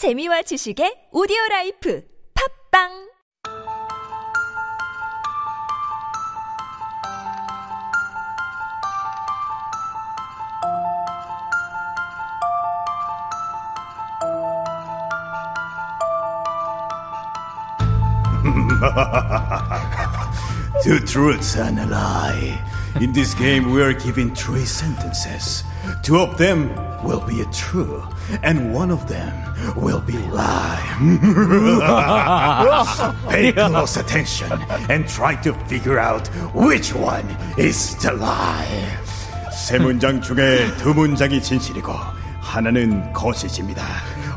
재미와 지식의 오디오 라이프 팝빵 Two truths and a lie. In this game, we are given three sentences. Two of them will be true, and one of them will be lie. Pay close attention and try to figure out which one is the lie. 세 문장 중에 두 문장이 진실이고 하나는 거짓입니다.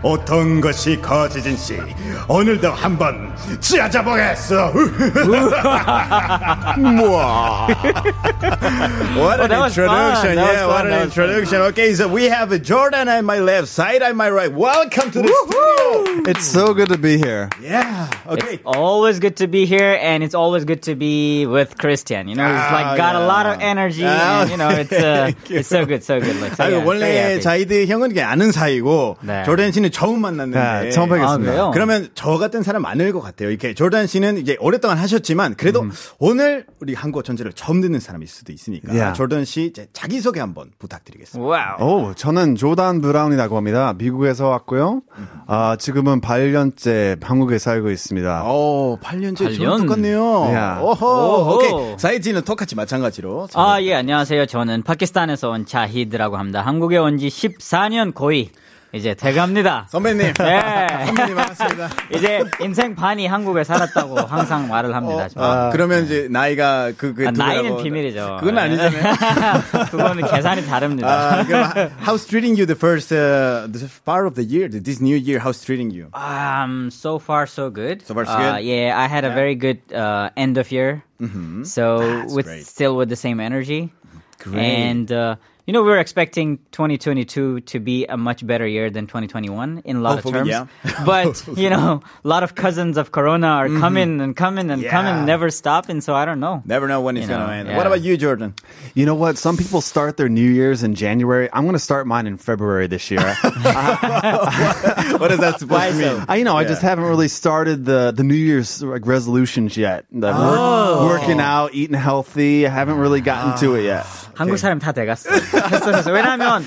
어떤 것이 거짓인 씨 오늘도 한번 찾아보겠어. Mwah. what an fun. introduction! Yeah, what an introduction. Okay, so we have Jordan at my left side, at my right. Welcome to the studio. It's so good to be here. Yeah. Okay. Always good to be here, and it's always good to be with Christian. You know, he's Ah, like got a lot of yeah. energy, Ah, and you know, it's uh, you. it's so good, so good. Like, so, yeah, 원래 happy. 자이드 형은 아는 사이고 네. 조던 씨는 처음 만났는데 네, 처음 뵙겠습니다. 아? 그러면 저 같은 사람 많을 것 같아요. 이렇게 조던 씨는 이제 오랫동안 하셨지만 그래도 음. 오늘 우리 한국 전체를 처음 듣는 사람일 수도 있으니까 야. 조던 씨 이제 자기 소개 한번 부탁드리겠습니다. Wow. 오, 저는 조단 브라운이라고 합니다. 미국에서 왔고요. 아, 지금은 8년째 한국에 살고 있습니다. 오, 8년째 팔 저랑 년? 똑같네요. 야. 오호, 오호. 오케이. 사이즈는 똑같이 마찬가지로. 아, 예, 안녕하세요. 저는 파키스탄에서 온 자히드라고 합니다. 한국에 온 지 14년 거의 이제 돼갑니다. 선배님. 네. 선배님 반갑습니다. 이제 인생 반이 한국에 살았다고 항상 말을 합니다. 저는. 아, 그러면 이제 나이가 그, 그 아, 나이는 비밀이죠. 그건 아니잖아요. 그거는 계산이 다릅니다. 아, 그럼 how's treating you the first uh, the part of the year, this new year? How's treating you? Um, so far so good. So far, so Uh, good? yeah, I had a very good uh, end of year. So That's with great. still with the same energy. Great. And uh, you know, we were expecting 2022 to be a much better year than 2021 in a lot Hopefully, of terms. yeah. but you know, a lot of cousins of Corona are mm-hmm. coming and coming and Yeah. coming, never stopping. So I don't know. Never know when it's gonna end. yeah. What about you, Jordan? You know what? Some people start their New Year's in January. I'm going to start mine in February this year. What is that supposed to mean? I, you know, I just haven't really started the, the New Year's like resolutions yet. The work, oh. working out, eating healthy. I haven't really gotten to it yet. 한국 사람 다 돼갔어. 왜냐면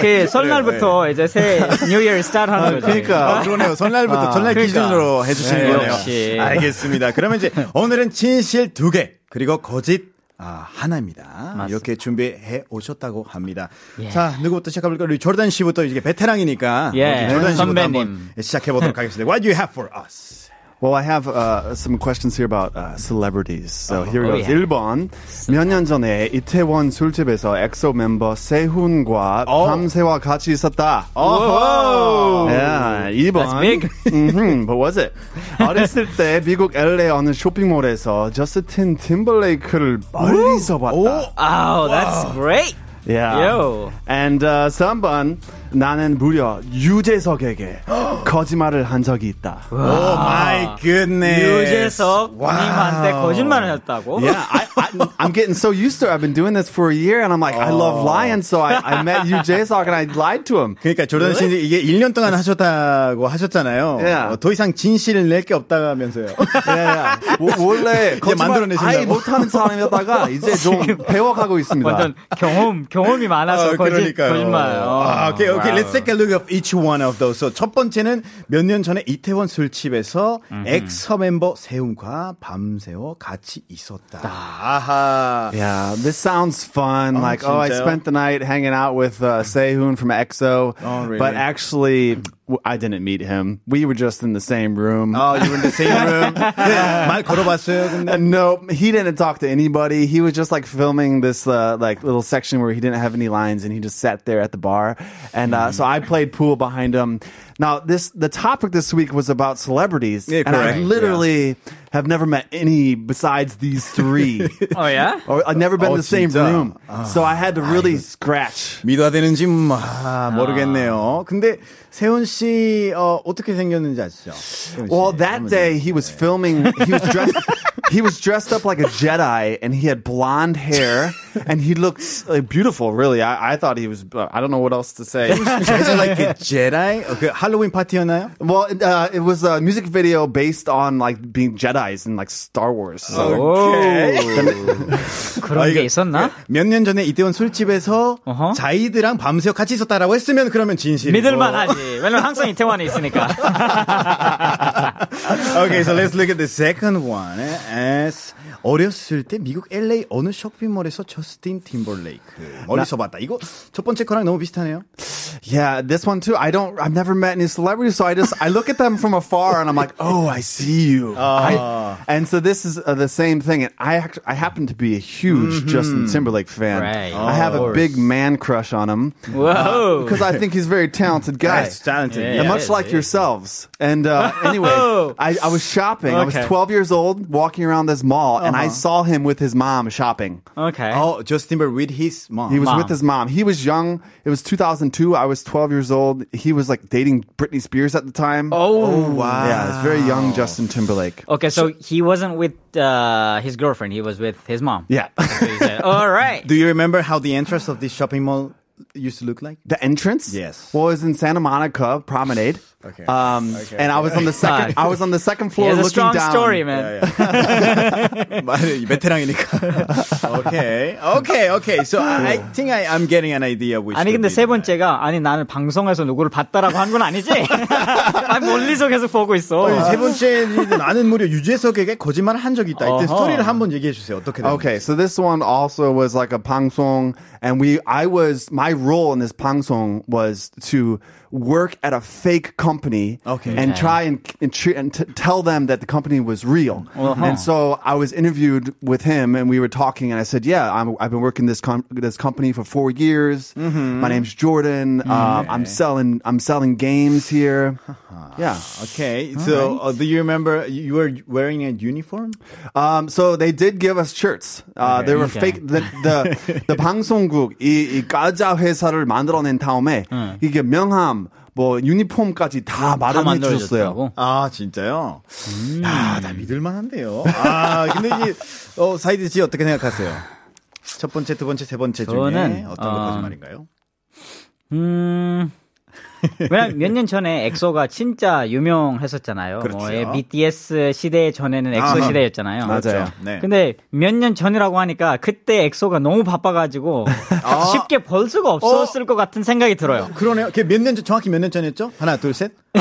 그 설날부터 이제 새 뉴 이어 스타트 하는 거죠. 아, 그러네요. 설날부터 설날 그러니까. 기준으로 해주시는 네, 거네요. 역시. 알겠습니다. 그러면 이제 오늘은 진실 두 개, 그리고 거짓 아, 하나입니다. 맞습니다. 이렇게 준비해 오셨다고 합니다. 예. 자, 누구부터 시작해볼까요? 우리 조던 씨부터 이게 베테랑이니까. 예, 조던 씨부터 선배님. 한번 시작해보도록 하겠습니다. What do you have for us? Well, I have uh, some questions here about uh, celebrities. So here Oh, goes. yeah. 1번. 몇 년 전에 이태원 술집에서 엑소 멤버 세훈과 어. 밤새와 같이 있었다. 오호! Yeah, 2번. That's big. Mhm, but was it? 어렸을 때 미국 LA 어느 쇼핑몰에서 저스틴 팀벌레이크를 멀리서 봤다. Oh, that's great. Yeah. Yo. And uh, 3번. 나는 무려 유재석에게 거짓말을 한 적이 있다. Oh my goodness. 유재석. 님한테 거짓말을 했다고? Yeah, I, I, I'm getting so used to it. I've been doing this for a year, and I'm like, I love lying. So I, I met 유재석, and I lied to him. 그러니까 조던 씨 이게 1년 동안 하셨다고 하셨잖아요. Yeah. 어, 더 이상 진실을 낼 게 없다면서요. Yeah, yeah. 워- 원래 거짓말 만들어내신다고. 아예 못하는 사람이었다가 이제 좀 배워가고 있습니다. 완전 경험 경험이 많아서 아, 거짓 그러니까요. 거짓말. 어. 아, 오케이, 오케이. 와우. Let's take a look of each one of those. So, 첫 번째는 몇 년 전에 이태원 술집에서 엑서 멤버 세훈과 밤새워 같이 있었다. 아하. Yeah, this sounds fun. like, oh, I 진짜요? spent the night hanging out with uh, Sehun from EXO. Oh, really? But actually, w- I didn't meet him. We were just in the same room. Oh, you were in the same room. 말 걸어봤어요, 근데. Uh, no, he didn't talk to anybody. He was just like filming this uh, like little section where he didn't have any lines, and he just sat there at the bar. And uh, so I played pool behind him. Now, this the topic this week was about celebrities, Yeah, and I correct. literally have never met any besides these three. Oh yeah? or I've never been Oh, in the same 진짜? room. so I had to really scratch. 믿어야 되는지 음, 아, 모르겠네요. 근데 세훈 씨 어, 어떻게 생겼는지 아시죠? 세훈 씨. Well, that day he was filming. He was dressed. he was dressed up like a Jedi, and he had blonde hair, and he looked uh, beautiful. Really, I, I thought he was. Uh, I don't know what else to say. Dressed like a Jedi? 어, 그 할로윈 파티였나요? well, uh, it was a music video based on like being Jedi's in like Star Wars. So 그런 게 있었나? 몇 년 전에 이태원 술집에서 어허. 자이드랑 밤새워 같이 있었다라고 했으면 그러면 진실이고. 믿을만 하지. 왜냐면 항상 이태원에 있으니까. okay, so let's look at the second one. As 어렸을 때 미국 LA 어느 쇼핑몰에서 저스틴 팀벌레이크 멀리서 봤다. 이거 첫 번째 거랑 너무 비슷하네요. yeah, this one too. I don't. I've never met any celebrities, so I just I look at them from afar, and I'm like, oh, I see you. I- and so this is uh, the same thing. And I act- I happen to be a huge Justin Timberlake fan. Right. I have Of a course. big man crush on him. Whoa. because I think he's a very talented guy. That's talented. Yeah. And much like yourselves. And uh, anyway, I, I was shopping. I was Okay. 12 years old, walking around this mall, and I saw him with his mom shopping. Okay. Oh, Justin Bieber with his mom. He was Mom. with his mom. He was young. It was 2002. I was 12 years old. He was like dating Britney Spears at the time. Oh. wow. Yeah, it's very young Justin Timberlake. Okay, so he wasn't with uh, his girlfriend. He was with his mom. Yeah. He said, All right. Do you remember how the entrance of this shopping mall used to look like? The entrance? Yes. Well, it was in Santa Monica Promenade. Okay. Um, Okay. and I was on the second. I was on the second He floor has a looking strong down. story, man. 말- 베테랑이니까. okay, okay, okay. So I, I think I, I'm getting an idea. Which 아니 could 근데 be 세 the- 번째가 아니 나는 방송에서 누구를 봤다라고 한 건 아니지? 아니 멀리서 계속 보고 있어. 아니, 세 번째 나는 무려 유재석에게 거짓말을 한 적이 있다. 이때 어허. 스토리를 한번 얘기해 주세요. 어떻게 됐는지. Okay, so this one also was like a pangsong, and we, I was, my role in this pangsong was to work at a fake company Okay. and Okay. try and, and, tr- and t- tell them that the company was real. And so I was interviewed with him, and we were talking, and I said, "Yeah, I'm, I've been working this com- this company for four years. My name's Jordan. Uh, I'm selling I'm selling games here. yeah." Okay, so uh, do you remember you were wearing a uniform? Um, so they did give us shirts. Uh, they were Okay. fake. The the, the 방송국 이, 이 가짜 회사를 만들어낸 다음에 이게 명함 뭐 유니폼까지 다 마련해 주셨어요. 아 진짜요? 야, 나 믿을만한데요. 아 근데 이제 어, 자히드 씨 어떻게 생각하세요? 첫 번째, 두 번째, 세 번째 중에 저는, 어떤 거 어, 거짓말인가요? 음. 왜냐면 몇 년 전에 엑소가 진짜 유명했었잖아요. 그렇죠. 뭐, 예, BTS 시대 전에는 엑소 아하. 시대였잖아요. 맞아요. 네. 근데 몇 년 전이라고 하니까 그때 엑소가 너무 바빠가지고 쉽게 벌 수가 없었을 것 같은 생각이 들어요. 그러네요. 그게 몇년 전, 정확히 몇 년 전이었죠? 하나, 둘, 셋.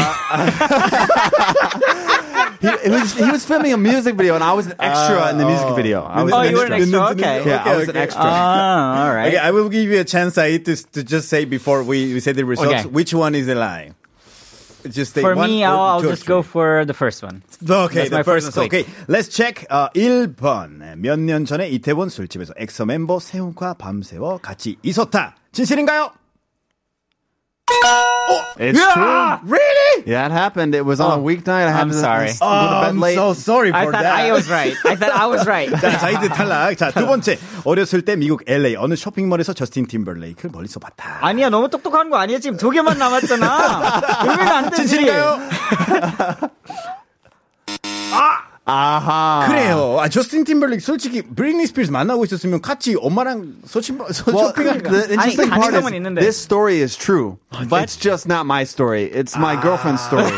He, he was he was filming a music video, and I was an extra in the music video. I was Oh, an you were an extra. extra. Okay. Yeah, I was Okay, an okay. extra. Ah, all right. Okay, I will give you a chance, Said, to, to just say before we, we say the results, Okay. which one is the lie? Just say For one me, or I'll, I'll two or just go three. for the first one. Okay, That's the my first first one. click. Okay, let's check. 어, 1번. 몇 년 전에 이태원 술집에서 엑소 멤버 세훈과 밤새워 같이 있었다. 진실인가요? It's Yeah! true. Really? Yeah, it happened. It was on a Oh, weeknight. I had I'm to sorry. go to bed I'm late. so sorry for I thought that. I was right. I thought I was right. 자, 자이드 탈락. 자, 두 번째. 어렸을 때 미국 LA 어느 쇼핑몰에서 저스틴 팀벌레이크를 멀리서 봤다. 아니야, 너무 똑똑한 거 아니야? 지금 두 개만 남았잖아. 그러면 안 되지. 진실인가요? Aha. 그래요. 아, 저스틴 팀벌레이크 솔직히 브리니 스피어스 만나고 있었으면 같이 엄마랑 소침, 소, Well, 쇼핑을 the interesting 아니, part 가능성은 있는데. this story is true, but it's just not my story. It's my girlfriend's story.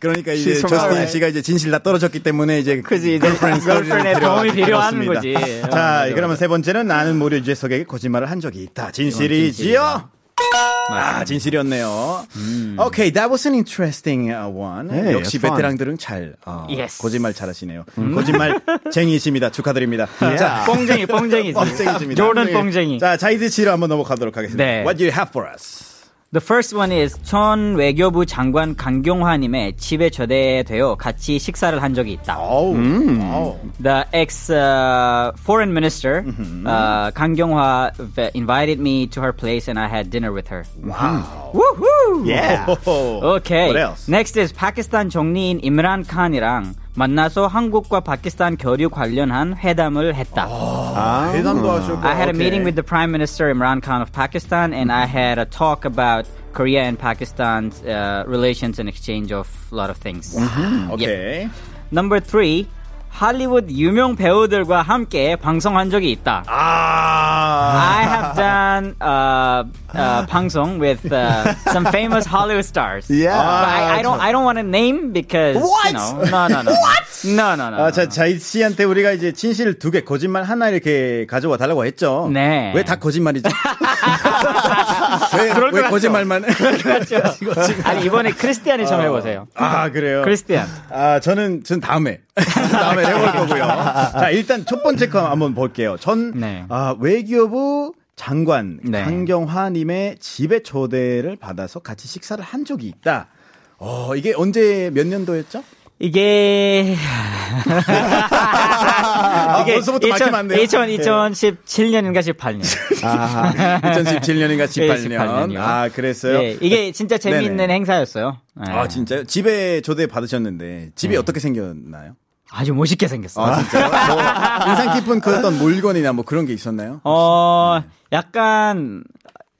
그러니까 이제 저스틴. 씨가 이제 진실 다 떨어졌기 때문에 이제 그지, 이제 girlfriend story를 girlfriend의 도움이 필요한. 거지. 자, 그러면 세 번째는 나는 모두 유재석에게 거짓말을 한 적이 있다. 진실이지요? 아, 진실이었네요. Okay, that was an interesting uh, one. Hey, 역시 fun. 베테랑들은 잘 어, Yes. 거짓말 잘하시네요. 거짓말 쟁이십니다. 축하드립니다. 자, 뽕쟁이, 뽕쟁이지. 뻥쟁이십니다. 조던 뽕쟁이. 자, 자이드 씨로 한번 넘어가도록 하겠습니다. 네. What do you have for us? The first one is 전 외교부 장관 강경화님의 집에 초대되어 같이 식사를 한 적이 있다. 어우, 어우. The ex uh, foreign minister uh, Kang Kyung-hwa v- invited me to her place and I had dinner with her. Wow. Woohoo! Yeah. Okay. What else? Next is 파키스탄 총리인 임란 칸이랑 만나서 한국과 파키스탄 교류 관련한 회담을 했다. 아, 회담도 하셨고. I had a 오케이. meeting with the Prime Minister Imran Khan of Pakistan, and I had a talk about Korea and Pakistan's uh, relations and exchange of a lot of things. 오케이. Number three, 할리우드 유명 배우들과 함께 방송한 적이 있다. 아. I have done uh, uh, 방송 with uh, some famous Hollywood stars. Yeah. But I, I don't. I don't want to name because What? you know. No, no, no. What? No, no, no. 아, 자, 자이 씨한테 우리가 이제 진실 두 개, 거짓말 하나 이렇게 가져와 달라고 했죠. 네. 왜 다 거짓말이죠? 왜, 그럴 것 왜? 거짓말만? 아니 이번에 크리스티안이 좀 해보세요. 아, 그래요? 크리스티안. 아, 저는, 전 다음에. 다음에 해볼 거고요. 자, 일단 첫 번째 거 한번 볼게요. 전, 네. 아, 외교부 장관 네. 강경화님의 집에 초대를 받아서 같이 식사를 한 적이 있다. 어, 이게 언제 몇 년도였죠? 이게 아, 벌써부터 막히면 안 돼요. 2000, 2017년인가 18년. 2017년인가 18년. 18년 이요. 아, 그랬어요? 예, 이게 진짜 재미있는 네네. 행사였어요. 예. 아, 진짜요? 집에 초대 받으셨는데, 집이 어떻게 생겼나요? 아주 멋있게 생겼어요. 아, 진짜요? 뭐, 인상 깊은 그 어떤 물건이나 뭐 그런 게 있었나요? 어, 약간,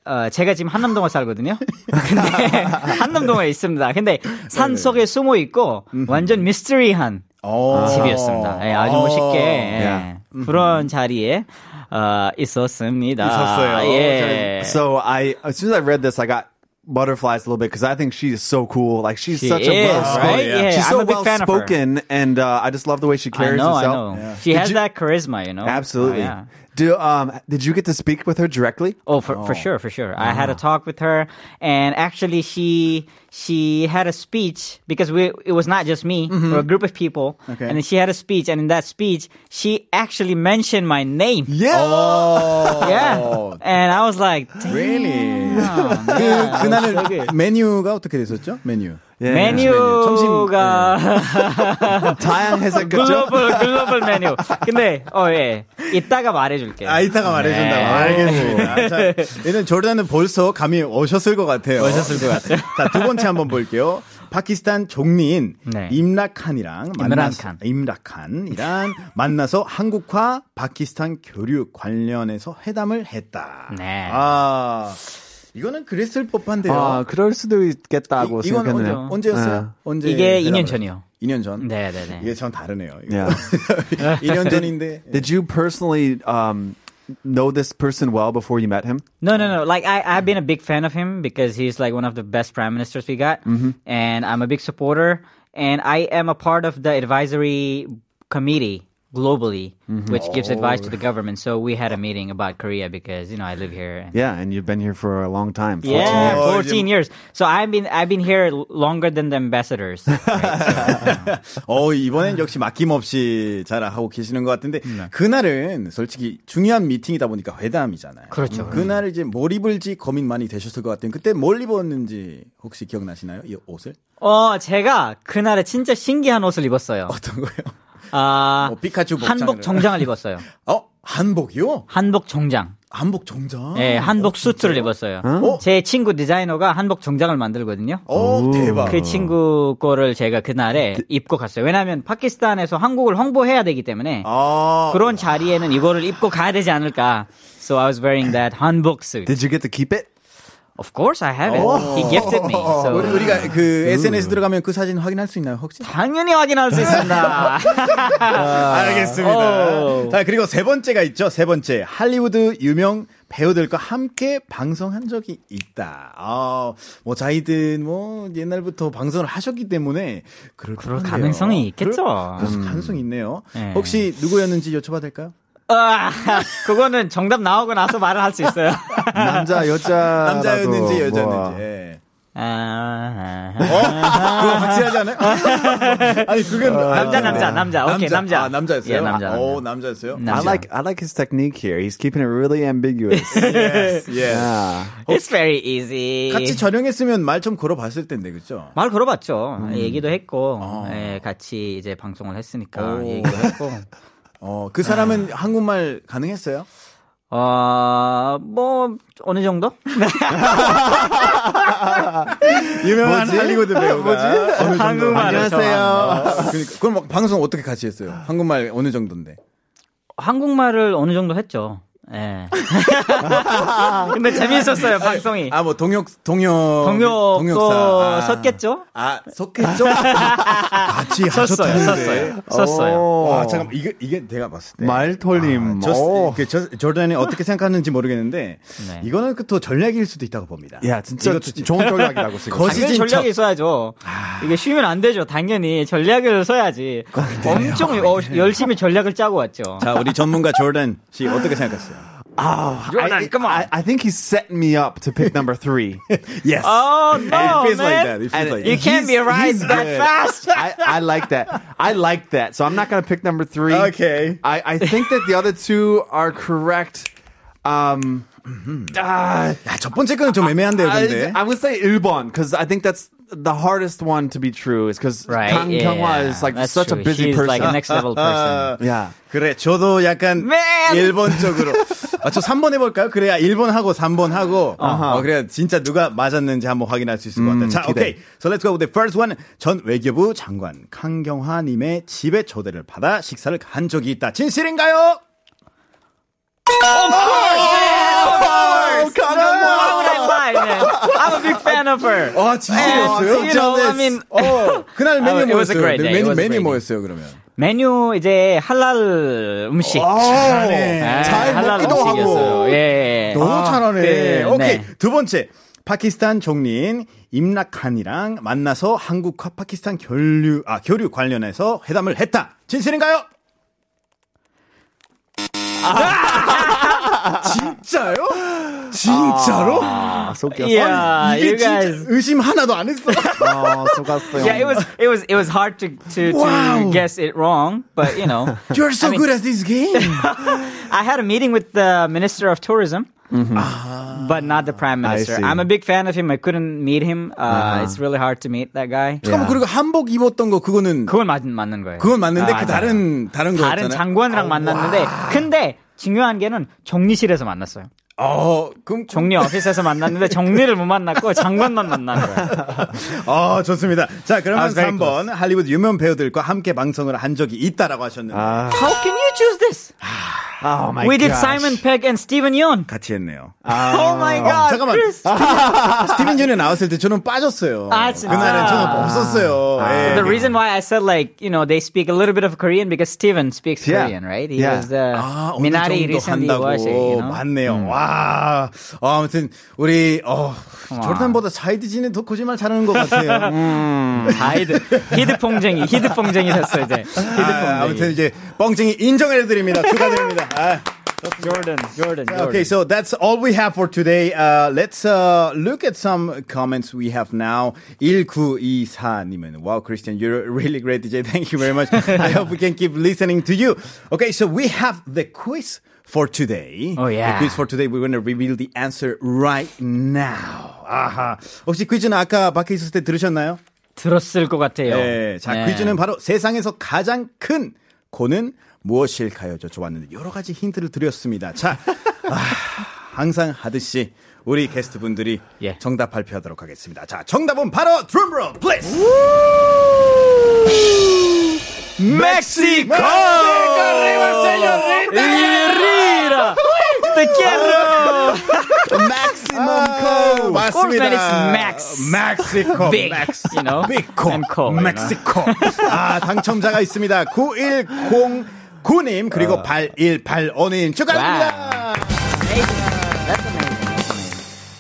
어, 제가 지금 한남동에 살거든요. 근데, 한남동에 있습니다. 근데 산 속에 숨어 있고, 완전 미스터리한 어. 집이었습니다. 예, 아주 어. 멋있게, 예, 그런 자리에, 어, 있었습니다. 있었어요. 예. So I, as soon as I read this, I got butterflies a little bit because I think she is so cool. Like she's She such a is, well right? yeah. Yeah, She's I'm so a big well fan of her. spoken, and uh, I just love the way she I carries know, I herself. know. She Did has you- that charisma, you know. Absolutely. Oh, yeah. Do um did you get to speak with her directly? Oh, for, for sure, for sure. I had a talk with her, and actually, she she had a speech because we it was not just me, we were a group of people, Okay. and then she had a speech, and in that speech, she actually mentioned my name. Yeah. 어. Yeah, and I was like, Damn. Really? Yeah, 그, so 그날은 good. 메뉴가 어떻게 됐었죠? 메뉴. Yeah. 메뉴가 다양해서 그죠? 글로벌 글로벌 메뉴. 근데 어 예, 이따가 말해 줄게요. 아, 이따가 말해 준다고. 네. 알겠습니다. 자, 얘는 조르단은 벌써 감이 오셨을 것 같아요. 오셨을 것 같아요. 자, 두 번째 한번 볼게요. 파키스탄 종리인 네. 임라칸이랑 임란 만나서 칸. 임라칸 이랑 만나서 한국과 파키스탄 교류 관련해서 회담을 했다. 네. 아, 이거는 그랬을 법한데요. 아, 그럴 수도 있겠다고 이, 이건 언제, 생각했네요. 언제였어요? 언제 이게 회담을 2년 했어요? 전이요. 2년 전. 네, 네, 네. 이게 참 다르네요. 이거. Yeah. 2년 전인데. Did you personally um know this person well before you met him? No, no, no. Like I, I've been a big fan of him because he's like one of the best prime ministers we got, and I'm a big supporter. And I am a part of the advisory committee globally, which gives advice to the government. So we had a meeting about Korea because you know I live here. Yeah, and you've been here for a long time. 14 Yeah, years. 14 years. So I've been I've been here longer than the ambassadors. 어, 이번엔 역시 막힘없이 잘 하고 계시는 것 같은데, 그날은 솔직히 중요한 미팅이다 보니까 회담이잖아요. 그렇죠. 그날 이제 뭘 입을지 고민 많이 되셨을 것 같아요. 그때 뭘 입었는지 혹시 기억나시나요? 이 옷을? 어, 제가 그날에 진짜 신기한 옷을 입었어요. 어떤 거요? 아, 뭐 피카츄 복장을. 한복 정장을 입었어요. 어, 한복이요? 한복 정장. 한복 정장? 예, 한복 어, 수트를 진짜요? 입었어요. 어? 제 친구 디자이너가 한복 정장을 만들거든요. 어, 대박. 그 친구 거를 제가 그날에 입고 갔어요. 왜냐하면 파키스탄에서 한국을 홍보해야 되기 때문에 아, 그런 자리에는 이거를 입고 가야 되지 않을까. So I was wearing that hanbok suit. Did you get to keep it? Of course I have it. He gifted me. So 우리, 우리가 그 SNS 들어가면 그 사진 확인할 수 있나요, 혹시? 당연히 확인할 수 있습니다. 알겠습니다. 오. 자, 그리고 세 번째가 있죠. 세 번째. 할리우드 유명 배우들과 함께 방송한 적이 있다. 아, 뭐, 자이든, 뭐, 옛날부터 방송을 하셨기 때문에, 그럴, 그럴. 가능성이 있겠죠. 그럴, 그럴 가능성이 있네요. 네. 혹시 누구였는지 여쭤봐도 될까요? 아, 그거는 정답 나오고 나서 말을 할 수 있어요. 남자 여자 남자였는지 뭐, 여자였는지. 예. 아, 그거 확실하지 않아요? 아니, 그건. 남자, 아니, 남자, 남자. 오케이, 남자. 아, 남자였어요? 예, 남자, 오, 남자. 남자였어요? 남자. I like I like his technique here. He's keeping it really ambiguous. yes, yes. yeah. It's very easy. 같이 촬영했으면 말 좀 걸어봤을 텐데, 그죠? 말 걸어봤죠. 얘기도 했고, 예, 같이 이제 방송을 했으니까 오. 얘기도 했고. 어, 그 사람은 한국말 가능했어요? 어, 뭐, 어느 정도? 유명한 할리우드 배우가 뭐지? 어느 정도. 한국말을 안녕하세요. 그러니까 그럼 막 방송 어떻게 같이 했어요? 한국말 어느 정도인데? 한국말을 어느 정도 했죠. 예. 근데 재밌었어요, 방송이. 아 뭐 동역 동역 동료 동역사. 또 아. 섰겠죠? 아 섰겠죠? 같이 섰어요, 하셨다는데. 섰어요. 썼어요. 오. 와 잠깐 이게 이게 내가 봤을 때 말털림. 저, 오. 그 저, 조던이 어떻게 생각하는지 모르겠는데 네. 이거는 그또 전략일 수도 있다고 봅니다. 야, 진짜 이것도 좋은 전략이라고. 거시- 당연히 거시진 전략이 척. 있어야죠. 이게 쉬면 안 되죠. 당연히 전략을 써야지. 엄청 어, 열심히 전략을 짜고 왔죠. 자 우리 전문가 조던 씨 어떻게 생각했어요? I, I, I think he's setting me up to pick number three. Yes. Oh no, it feels man! like that. It feels And like You that. can't be He's- right he's that good. fast. I, I like that. I like that. So I'm not going to pick number three. Okay. I, I think that the other two are correct. Um, ah, 야, 첫 번째 거는 좀 애매한데요, 근데. I, I would say 1번 because I think that's the hardest one to be true. Is because Right? Kang yeah, Kyung-hwa is like that's such true. a busy He's person. like a next level person. yeah. 그래, 저도 약간 Man! 1번 쪽으로. 아, 저 3번 해볼까요? 그래야 1번 하고 3번 하고. 어, 그래야 진짜 누가 맞았는지 한번 확인할 수 있을 것 같아요. 자, 기대. 오케이. So let's go with the first one. 전 외교부 장관 강경화님의 집에 초대를 받아 식사를 한 적이 있다. 진실인가요? Why would I lie, man? I'm a big fan of her. 아, 진실이었어요? And, you know, I mean, 어, 그날 Oh, 메뉴 뭐였어요? 메뉴, 메뉴 뭐였어요, 그러면? 메뉴 이제 할랄 음식. 잘하네. 네, 잘 먹기도 하고. 음식이었어요. 예. 너무 잘하네. 네, 오케이. 네. 두 번째. 파키스탄 종린 임락한이랑 만나서 한국과 파키스탄 교류, 아, 교류 관련해서 회담을 했다. 진실인가요? 아, 진짜요? 진짜로? 아, 속였어. Yeah, 이게 you 진짜 guys. 의심 하나도 안 했어. 어, 속았어요. Yeah, it was it was it was hard to to, Wow. to guess it wrong, but you know, You're so I mean- good at this game. I had a meeting with the Minister of Tourism. But not the prime minister. I'm a big fan of him. I couldn't meet him. Uh, It's really hard to meet that guy. 잠깐만, 그리고 한복 입었던 거, 그거는, 그건 맞, 맞는 거예요. 그건 맞는데, 아, 그. 다른, 다른 다른 거였잖아요. 장관이랑 만났는데, 근데 중요한 게는 정리실에서 만났어요. 어, 그럼, 정리 오피스에서 만났는데 정리를 못 만났고 장관만 만난 거예요. 어, 좋습니다. 자, 그러면 was very 3번 할리우드 유명 배우들과 함께 방송을 한 적이 있다라고 하셨는데 How can you choose this? Oh my We did gosh. Simon Pegg and Steven Yeun. 같이 했네요. oh my god. 잠깐만. Chris. 스티븐 전에 나왔을 때 저는 빠졌어요. 아, 진짜? 그날은 저는 없었어요. 예. The reason why I said like you know they speak a little bit of Korean because Steven speaks Yeah. Korean, right? He Yeah. was uh, 아, Minari recently 한다고 watching, you know. 맞네요. 와, 어, 아무튼 우리 어, 조르단보다 사이드 진이 더 거짓말 잘하는 것 같아요. 하이드 히드 퐁쟁이 히드 퐁쟁이 됐어 이제 히드 아, 아무튼. 이제 뻥쟁이 인정해 드립니다. 축하드립니다. 아. Jordan, Jordan, Jordan. Okay, so that's all we have for today. Uh, let's uh, look at some comments we have now. 1924님은 Wow, Christian, you're a really great DJ. Thank you very much. I hope we can keep listening to you. Okay, so we have the quiz for today. Oh, yeah. The quiz for today. We're going to reveal the answer right now. 아하. 혹시 퀴즈는 아까 밖에 있었을 때 들으셨나요? 들었을 것 같아요. 네. 자, 네. 퀴즈는 바로 세상에서 가장 큰 고는 무엇일까요?죠. 좋았는데 여러 가지 힌트를 드렸습니다. 자, 아, 항상 하듯이 우리 게스트 분들이 예. 정답 발표하도록 하겠습니다. 자, 정답은 바로 drum roll please. 멕시코! 멕시코! Rira! Te 아, 맞습니다. it's Max. 멕시코. Know? 멕시코. 아, 당첨자가 있습니다. 9109 님, 그리고 8185님. 축하드립니다. That's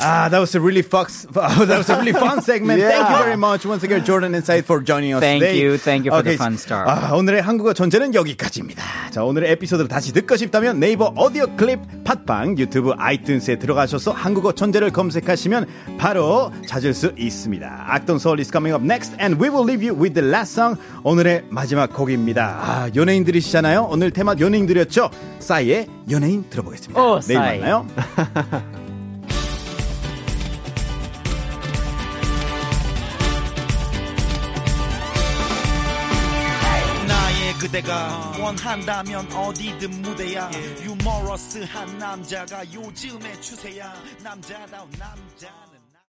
Ah, that was a really fox. that was a really fun segment. Yeah. Thank you very much once again, Jordan and Said, for joining us Thank today. you. Thank you for the Okay. fun start. 아, 오늘의 한국어 전제는 여기까지입니다. 자, 오늘의 에피소드를 다시 듣고 싶다면 네이버 오디오 클립, 팟빵, 유튜브, 아이튠스에 들어가셔서 한국어 전제를 검색하시면 바로 찾을 수 있습니다. 악동 소울 is coming up next and we will leave you with the last song. 오늘의 마지막 곡입니다. 아, 연예인들이시잖아요. 오늘 테마 연예인들이었죠. 싸이의 연예인 들어보겠습니다. 오, 내일 싸이. 만나요. 그대가 원한다면 어디든 무대야. 유머러스한 남자가 요즘의 추세야. 남자다운 남자